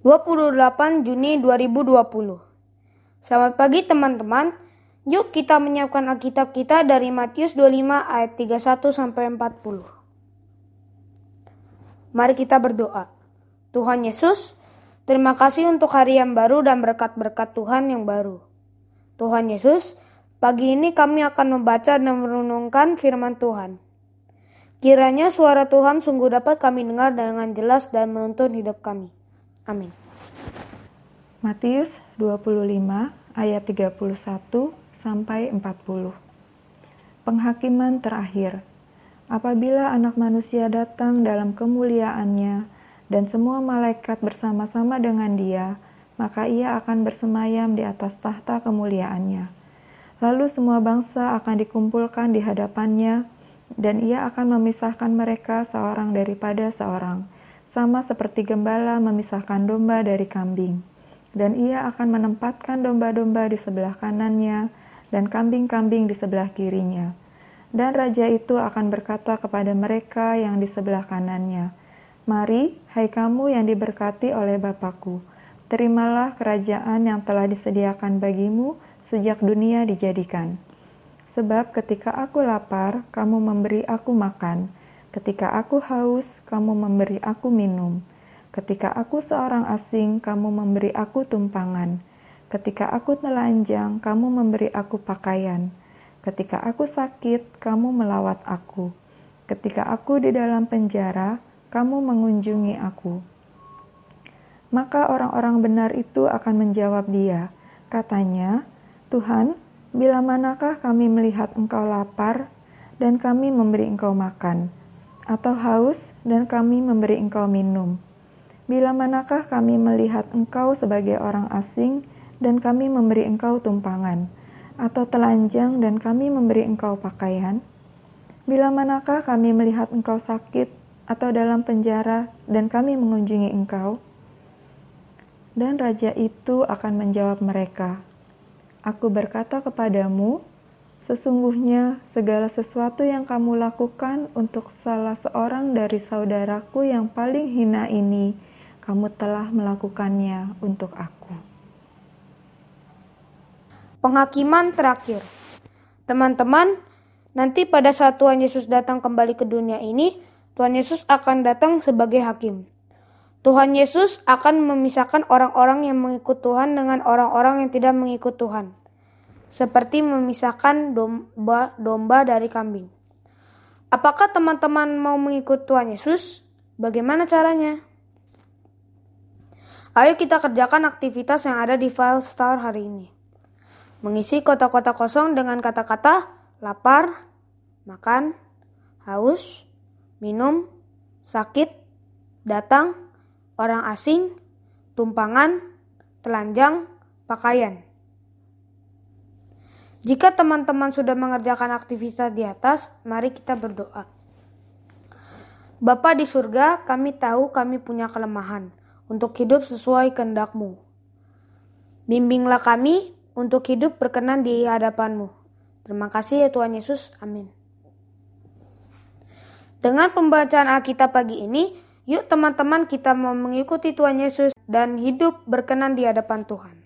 28 Juni 2020. Selamat pagi teman-teman. Yuk kita menyiapkan Alkitab kita dari Matius 25 ayat 31 sampai 40. Mari kita berdoa. Tuhan Yesus, terima kasih untuk hari yang baru dan berkat-berkat Tuhan yang baru. Tuhan Yesus, pagi ini kami akan membaca dan merenungkan firman Tuhan. Kiranya suara Tuhan sungguh dapat kami dengar dengan jelas dan menuntun hidup kami. Amin. Matius 25 ayat 31 sampai 40. Penghakiman terakhir. Apabila anak manusia datang dalam kemuliaannya dan semua malaikat bersama-sama dengan dia, maka ia akan bersemayam di atas tahta kemuliaannya. Lalu semua bangsa akan dikumpulkan di hadapannya, dan ia akan memisahkan mereka seorang daripada seorang, sama seperti gembala memisahkan domba dari kambing. Dan ia akan menempatkan domba-domba di sebelah kanannya dan kambing-kambing di sebelah kirinya. Dan raja itu akan berkata kepada mereka yang di sebelah kanannya, Mari, hai kamu yang diberkati oleh Bapakku, terimalah kerajaan yang telah disediakan bagimu sejak dunia dijadikan.' Sebab ketika aku lapar, kamu memberi aku makan. Ketika aku haus, kamu memberi aku minum. Ketika aku seorang asing, kamu memberi aku tumpangan. Ketika aku telanjang, kamu memberi aku pakaian. Ketika aku sakit, kamu melawat aku. Ketika aku di dalam penjara, kamu mengunjungi aku. Maka orang-orang benar itu akan menjawab dia, katanya, "Tuhan, Bila manakah kami melihat engkau lapar dan kami memberi engkau makan, atau haus dan kami memberi engkau minum? Bila manakah kami melihat engkau sebagai orang asing dan kami memberi engkau tumpangan, atau telanjang dan kami memberi engkau pakaian? Bila manakah kami melihat engkau sakit atau dalam penjara dan kami mengunjungi engkau? Dan raja itu akan menjawab mereka, Aku berkata kepadamu, sesungguhnya segala sesuatu yang kamu lakukan untuk salah seorang dari saudaraku yang paling hina ini, kamu telah melakukannya untuk aku. Penghakiman terakhir. Teman-teman, nanti pada saat Tuhan Yesus datang kembali ke dunia ini, Tuhan Yesus akan datang sebagai hakim. Tuhan Yesus akan memisahkan orang-orang yang mengikut Tuhan dengan orang-orang yang tidak mengikut Tuhan, seperti memisahkan domba-domba dari kambing. Apakah teman-teman mau mengikut Tuhan Yesus? Bagaimana caranya? Ayo kita kerjakan aktivitas yang ada di file Star hari ini. Mengisi kota-kota kosong dengan kata-kata lapar, makan, haus, minum, sakit, datang, orang asing, tumpangan, telanjang, pakaian. Jika teman-teman sudah mengerjakan aktivitas di atas, mari kita berdoa. Bapa di surga, kami tahu kami punya kelemahan untuk hidup sesuai kehendakmu. Bimbinglah kami untuk hidup berkenan di hadapanmu. Terima kasih ya Tuhan Yesus. Amin. Dengan pembacaan Alkitab pagi ini, Yuk teman-teman kita mau mengikuti Tuhan Yesus dan hidup berkenan di hadapan Tuhan.